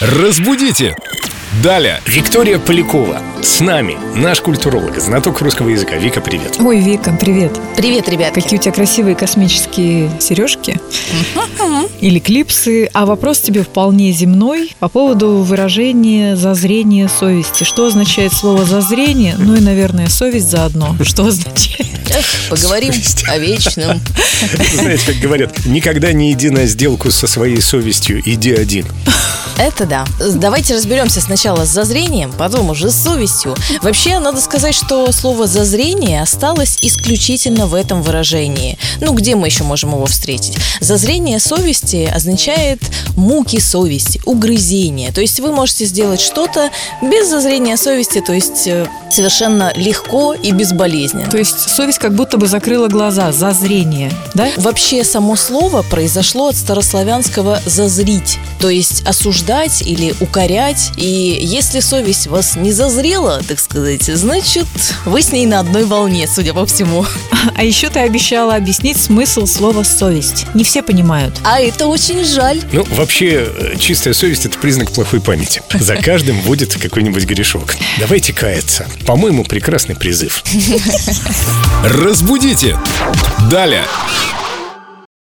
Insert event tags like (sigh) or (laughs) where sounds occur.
Разбудите! Далее, Виктория Полякова с нами, наш культуролог, знаток русского языка. Вика, привет. Ой, Вика, привет. Привет, ребят. Какие у тебя красивые космические сережки (laughs) или клипсы. А вопрос тебе вполне земной по поводу выражения «зазрение совести». Что означает слово «зазрение»? Ну и, наверное, совесть заодно. (laughs) Что означает? Поговорим о вечном. Знаете, как говорят, никогда не иди на сделку со своей совестью, иди один. Это да. Давайте разберемся сначала с зазрением, потом уже с совестью. Вообще, надо сказать, что слово «зазрение» осталось исключительно в этом выражении. Ну, где мы еще можем его встретить? Зазрение совести означает муки совести, угрызения. То есть вы можете сделать что-то без зазрения совести, то есть э, совершенно легко и безболезненно. То есть совесть как будто бы закрыла глаза, зазрение, да? Вообще само слово произошло от старославянского «зазрить», то есть осуждать или укорять. И если совесть вас не зазрела, так сказать, значит, вы с ней на одной волне, судя по всему. А еще ты обещала объяснить смысл слова «совесть». Не все понимают. А это очень жаль. Ну, вообще, э, чистая совесть – это признак плохой памяти. За каждым будет какой-нибудь грешок. Давайте каяться. По-моему, прекрасный призыв. Разбудите! Далее.